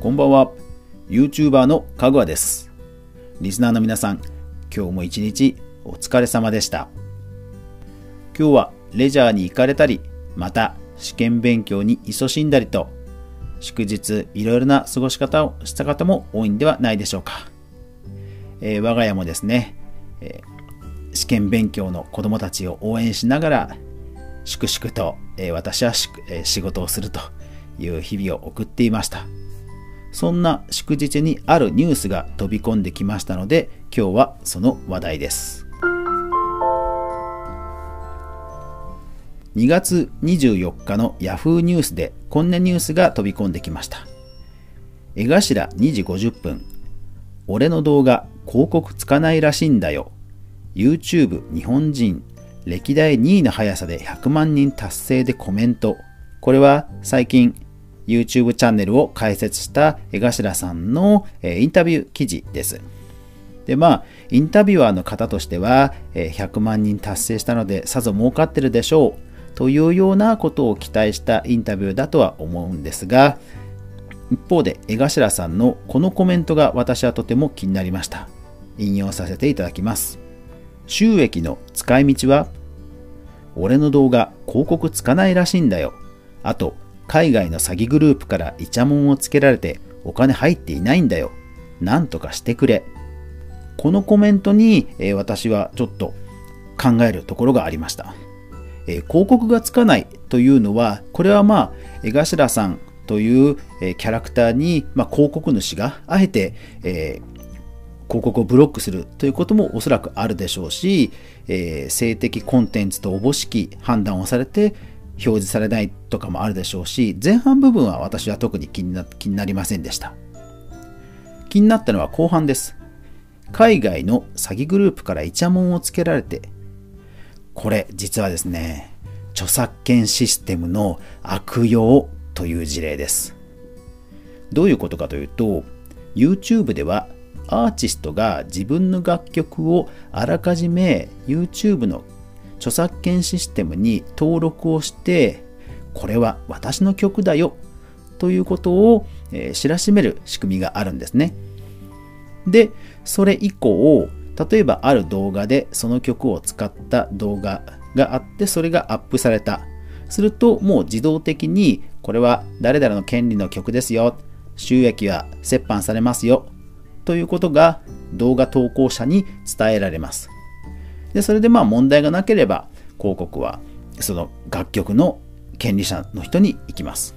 こんばんは。YouTuber のかぐわです。リスナーの皆さん、今日も一日お疲れ様でした。今日はレジャーに行かれたり、また試験勉強に勤しんだりと、祝日いろいろな過ごし方をした方も多いんではないでしょうか。えー我が家もですね、えー試験勉強の子供たちを応援しながら、粛々と、えー私はえ仕事をするという日々を送っていました。そんな祝日にあるニュースが飛び込んできましたので、今日はその話題です。2月24日の Yahoo ニュースでこんなニュースが飛び込んできました。江頭2時50分。俺の動画広告つかないらしいんだよ。YouTube 日本人歴代2位の速さで100万人達成でコメント。これは最近 YouTube チャンネルを開設した江頭さんのえインタビュー記事です。でまあインタビュアーの方としてはえ100万人達成したのでさぞ儲かってるでしょうというようなことを期待したインタビューだとは思うんですが一方で江頭さんのこのコメントが私はとても気になりました。引用させていただきます。収益の使い道は俺の動画広告つかないらしいんだよ。あと海外の詐欺グループからイチャモンをつけられてお金入っていないんだよ。なんとかしてくれ。このコメントに、えー私はちょっと考えるところがありました、えー広告がつかないというのはこれはまあ江頭さんという、えーキャラクターに、まあ、広告主があえて、えー広告をブロックするということもおそらくあるでしょうし、えー性的コンテンツとおぼしき判断をされて表示されないとかもあるでしょうし前半部分は私は特に気にな気になりませんでした。気になったのは後半です。海外の詐欺グループからイチャモンをつけられてこれ実はですね著作権システムの悪用という事例です。どういうことかというと YouTube ではアーティストが自分の楽曲をあらかじめ YouTube の著作権システムに登録をしてこれは私の曲だよということを、え知らしめる仕組みがあるんですね。で、それ以降、例えばある動画でその曲を使った動画があって、それがアップされた。すると、もう自動的に、これは誰々の権利の曲ですよ。収益は折半されますよ。ということが動画投稿者に伝えられます。で、それでまあ問題がなければ、広告はその楽曲の権利者の人に行きます。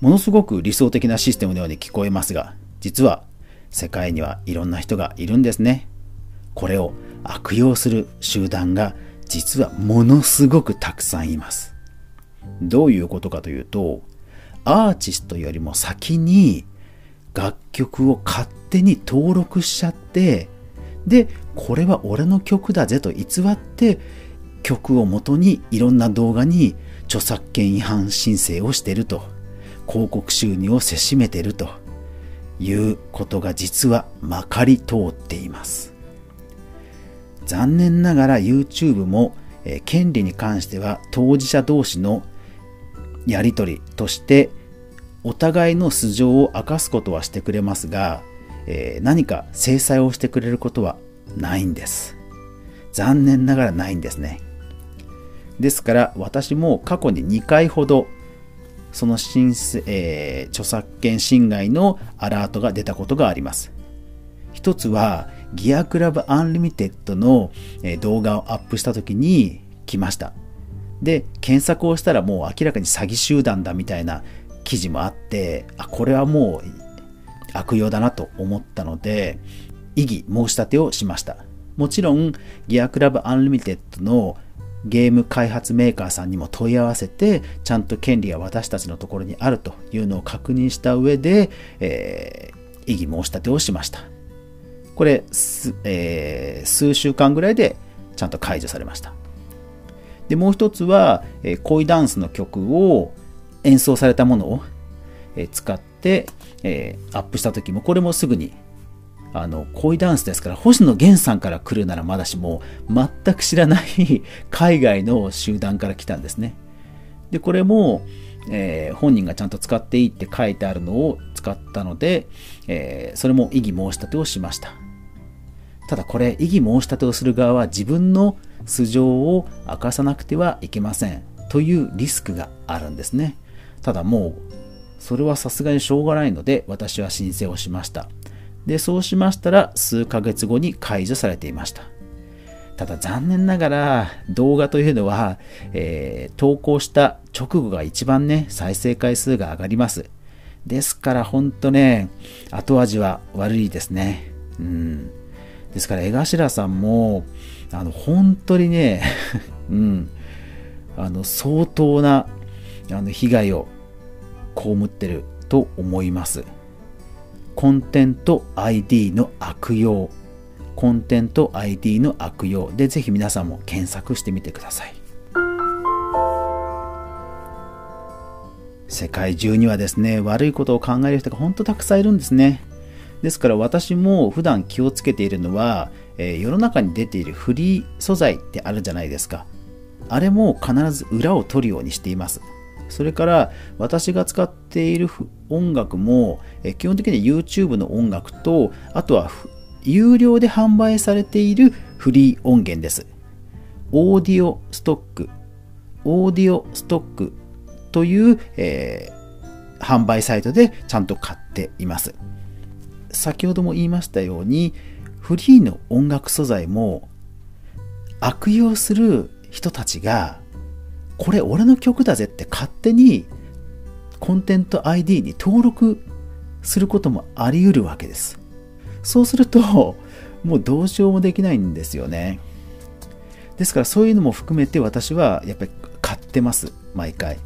ものすごく理想的なシステムのように聞こえますが、実は世界にはいろんな人がいるんですね。これを悪用する集団が実はものすごくたくさんいます。どういうことかというと、アーティストよりも先に楽曲を勝手に登録しちゃって、で、これは俺の曲だぜと偽って曲を元にいろんな動画に著作権違反申請をしていると。広告収入をせしめてると。いうことが実はまかり通っています。残念ながら YouTube も、えー権利に関しては当事者同士のやり取りとしてお互いの素性を明かすことはしてくれますが、えー何か制裁をしてくれることはないんです。残念ながらないんですね。ですから私も過去に2回ほどその申請、えー著作権侵害のアラートが出たことがあります。一つは Gear.Club Unlimited の動画をアップした時に来ました。で検索をしたらもう明らかに詐欺集団だみたいな記事もあってあこれはもう悪用だなと思ったので異議申し立てをしました。もちろん Gear.Club Unlimited のゲーム開発メーカーさんにも問い合わせてちゃんと権利が私たちのところにあるというのを確認した上で、えー異議申し立てをしました。これ、えー数週間ぐらいでちゃんと解除されました。でもう一つは、えー恋ダンスの曲を演奏されたものを、えー使って、えーアップした時もこれもすぐにあの恋ダンスですから星野源さんから来るならまだしも全く知らない海外の集団から来たんですねでこれもえー、本人がちゃんと使っていいって書いてあるのを使ったので、えー、それも異議申し立てをしました。ただこれ、異議申し立てをする側は自分の素性を明かさなくてはいけませんというリスクがあるんですね。ただもう、それはさすがにしょうがないので私は申請をしました。で、そうしましたら数ヶ月後に解除されていました。ただ残念ながら動画というのは、えー、投稿した直後が一番ね、再生回数が上がります。ですからほんとね、後味は悪いですね。うん。ですから江頭さんも、あの、本当にね、うん、あの、相当なあの被害を被ってると思います。コンテント ID の悪用。コンテント ID の悪用でぜひ皆さんも検索してみてください。世界中にはですね悪いことを考える人が本当たくさんいるんですね。ですから私も普段気をつけているのは、えー、世の中に出ているフリー素材ってあるじゃないですか。あれも必ず裏を取るようにしています。それから私が使っている音楽も、基本的には YouTube の音楽とあとは有料で販売されているフリー音源です。オーディオストック、オーディオストックという、えー、販売サイトでちゃんと買っています。先ほども言いましたように、フリーの音楽素材も悪用する人たちが、これ俺の曲だぜって勝手にコンテント ID に登録することもあり得るわけです。そうすると、もうどうしようもできないんですよね。ですからそういうのも含めて私はやっぱり買ってます、毎回。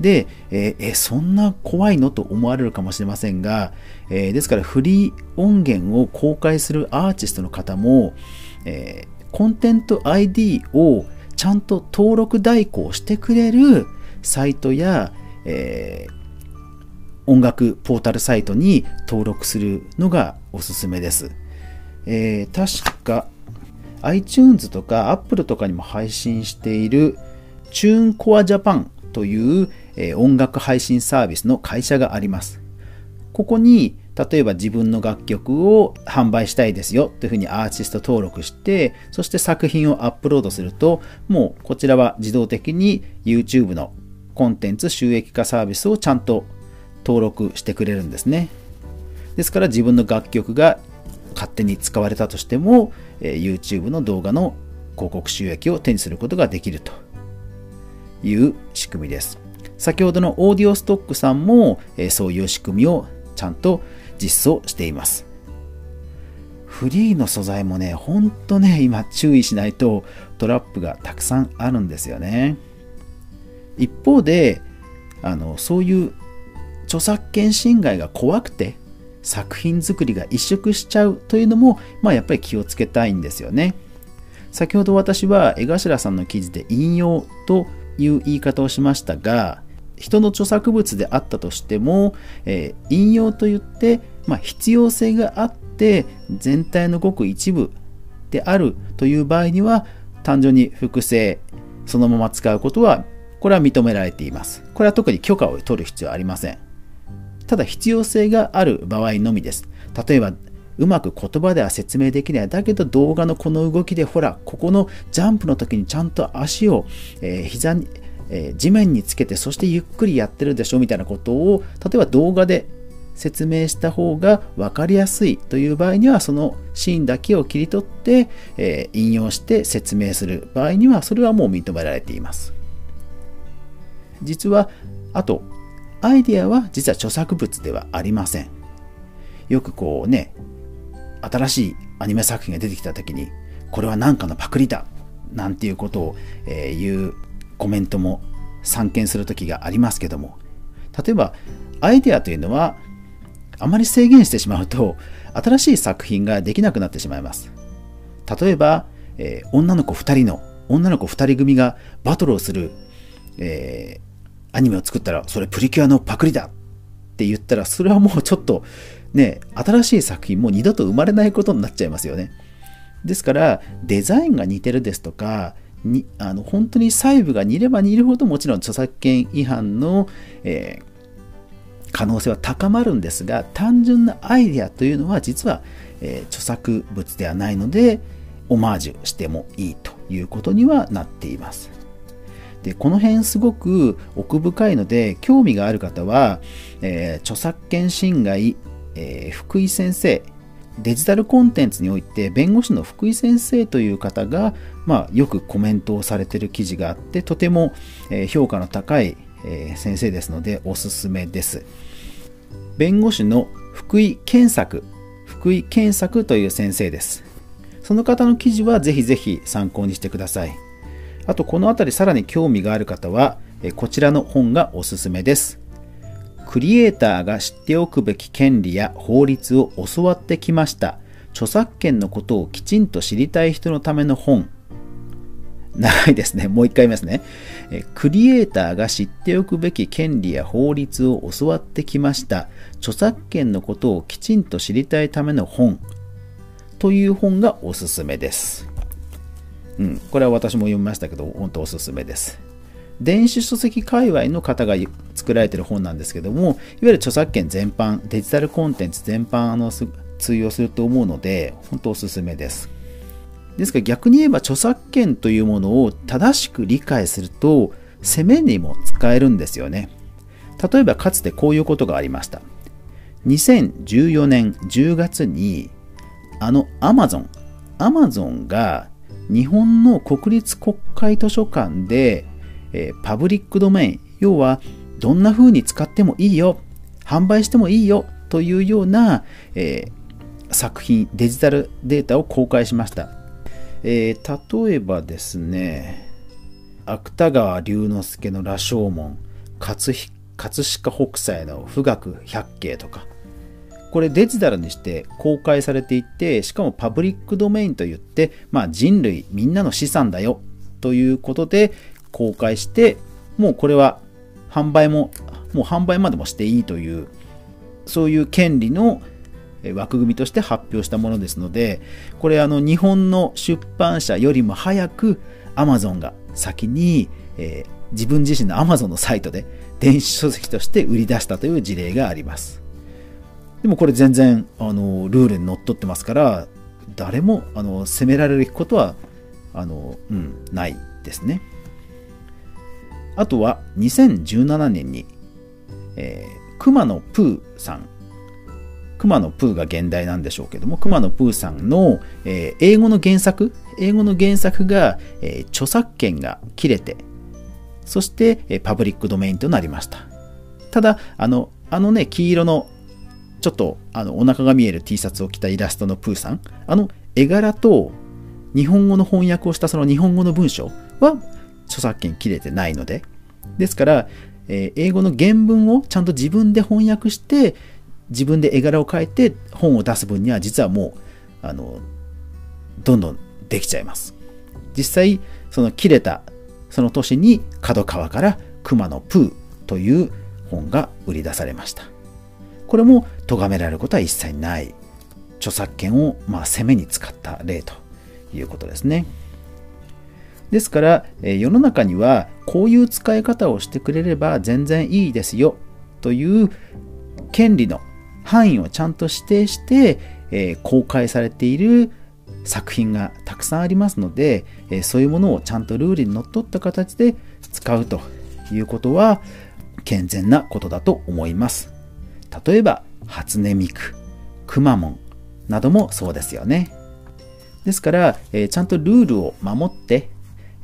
で、え、えそんな怖いのと思われるかもしれませんが、えー、ですからフリー音源を公開するアーティストの方も、えー、コンテント ID をちゃんと登録代行してくれるサイトや、えー、音楽ポータルサイトに登録するのがおすすめです。えー、確か iTunes とか Apple とかにも配信しているチューンコアジャパンという、えー、音楽配信サービスの会社があります。ここに例えば自分の楽曲を販売したいですよというふうにアーティスト登録して、そして作品をアップロードすると、もうこちらは自動的に YouTube のコンテンツ収益化サービスをちゃんと登録してくれるんですね。ですから自分の楽曲が勝手に使われたとしても、え YouTube の動画の広告収益を手にすることができるという仕組みです。先ほどのオーディオストックさんも、えそういう仕組みをちゃんと実装しています。フリーの素材もね、ほんとね、今注意しないとトラップがたくさんあるんですよね。一方で、あの、そういう著作権侵害が怖くて作品作りが萎縮しちゃうというのも、まあ、やっぱり気をつけたいんですよね。先ほど私は江頭さんの記事で引用という言い方をしましたが人の著作物であったとしても、えー、引用といって、まあ、必要性があって全体のごく一部であるという場合には単純に複製そのまま使うことはこれは認められています。これは特に許可を取る必要はありません。ただ必要性がある場合のみです。例えば、うまく言葉では説明できない。だけど動画のこの動きで、ほら、ここのジャンプの時にちゃんと足を、えー、膝に、えー、地面につけて、そしてゆっくりやってるでしょみたいなことを、例えば動画で説明した方が分かりやすいという場合には、そのシーンだけを切り取って、えー、引用して説明する場合には、それはもう認められています。実は、あと、アイデアは実は著作物ではありません。よくこうね、新しいアニメ作品が出てきた時に、これは何かのパクリだなんていうことを、えー、言うコメントも散見する時がありますけども、例えばアイデアというのはあまり制限してしまうと新しい作品ができなくなってしまいます。例えば、えー、女の子2人の女の子2人組がバトルをする、えアニメを作ったらそれプリキュアのパクリだって言ったらそれはもうちょっとね新しい作品もう二度と生まれないことになっちゃいますよねですからデザインが似てるですとかにあの本当に細部が似れば似るほどもちろん著作権違反の、えー可能性は高まるんですが単純なアイデアというのは実は、えー、著作物ではないのでオマージュしてもいいということにはなっています。でこの辺すごく奥深いので興味がある方は、えー、著作権侵害、えー、福井先生デジタルコンテンツにおいて弁護士の福井先生という方が、まあ、よくコメントをされている記事があってとても評価の高い先生ですのでおすすめです。弁護士の福井健作、福井健作という先生です。その方の記事はぜひぜひ参考にしてください。あと、この辺りさらに興味がある方は、こちらの本がおすすめです。クリエイターが知っておくべき権利や法律を教わってきました。著作権のことをきちんと知りたい人のための本長いですね。もう一回言いますね。クリエイターが知っておくべき権利や法律を教わってきました。著作権のことをきちんと知りたいための本という本がおすすめです。うん、これは私も読みましたけど、本当おすすめです。電子書籍界隈の方が作られている本なんですけども、いわゆる著作権全般、デジタルコンテンツ全般の通用すると思うので、本当おすすめです。ですから逆に言えば著作権というものを正しく理解すると攻めにも使えるんですよね。例えばかつてこういうことがありました。2014年10月にあのアマゾン、アマゾンが日本の国立国会図書館で、えー、パブリックドメイン、要はどんな風に使ってもいいよ、販売してもいいよというような、えー、作品、デジタルデータを公開しました。えー、例えばですね、芥川龍之介の羅生門、葛飾北斎の富岳百景とか、これデジタルにして公開されていて、しかもパブリックドメインといって、まあ、人類みんなの資産だよということで公開して、もうこれは販売も、もう販売までもしていいという、そういう権利の枠組みとして発表したものですので、これあの日本の出版社よりも早く Amazon が先に、えー、自分自身の Amazon のサイトで電子書籍として売り出したという事例があります。でもこれ全然あのルールにのっとってますから、誰もあの責められることはあの、うん、ないですね。あとは2017年に、えー、熊野プーさん熊野プーが現代なんでしょうけども、熊野プーさんの、えー、英語の原作、英語の原作が、えー、著作権が切れて、そして、えー、パブリックドメインとなりました。ただ、あの、あのね、黄色の、ちょっとあのお腹が見える T シャツを着たイラストのプーさん、あの絵柄と日本語の翻訳をしたその日本語の文章は著作権切れてないので、ですから、えー、英語の原文をちゃんと自分で翻訳して、自分で絵柄を描いて本を出す分には実はもうあのどんどんできちゃいます。実際その切れたその年に角川から熊野プーという本が売り出されました。これも咎められることは一切ない。著作権をまあ攻めに使った例ということですね。ですから世の中にはこういう使い方をしてくれれば全然いいですよという権利の範囲をちゃんと指定して、え、公開されている作品がたくさんありますので、え、そういうものをちゃんとルールにのっとった形で使うということは健全なことだと思います。例えば、初音ミク、くまモンなどもそうですよね。ですから、え、ちゃんとルールを守って、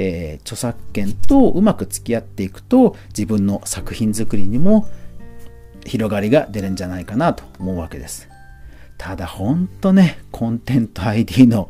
えー、著作権とうまく付き合っていくと自分の作品作りにも広がりが出るんじゃないかなと思うわけです。ただほんとね、コンテント ID の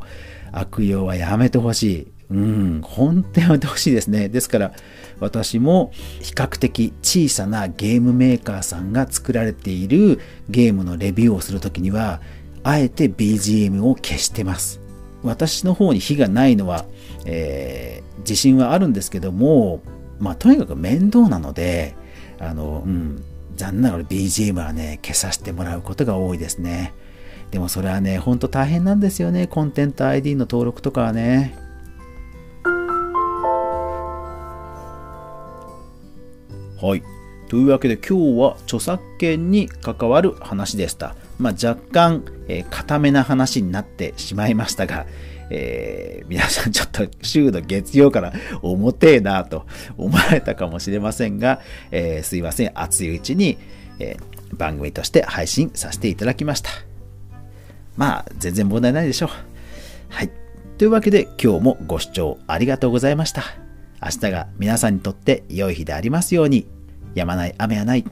悪用はやめてほしい。うん、本当やめてほしいですね。ですから、私も比較的小さなゲームメーカーさんが作られているゲームのレビューをするときには、あえて BGM を消してます。私の方に火がないのは、えー、自信はあるんですけども、まあ、とにかく面倒なので、あの、うん、残念ながら BGM はね、消させてもらうことが多いですね。でもそれはね、ほんと大変なんですよね。コンテンツ ID の登録とかはね。はい。というわけで今日は著作権に関わる話でした。まあ、若干、えー、固めな話になってしまいましたが、えー、皆さんちょっと週の月曜から重てえなと思われたかもしれませんが、えー、すいません、熱いうちに、えー、番組として配信させていただきました。まあ、全然問題ないでしょう。はい。というわけで今日もご視聴ありがとうございました。明日が皆さんにとって良い日でありますように。やまない雨はない。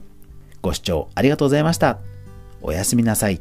ご視聴ありがとうございました。おやすみなさい。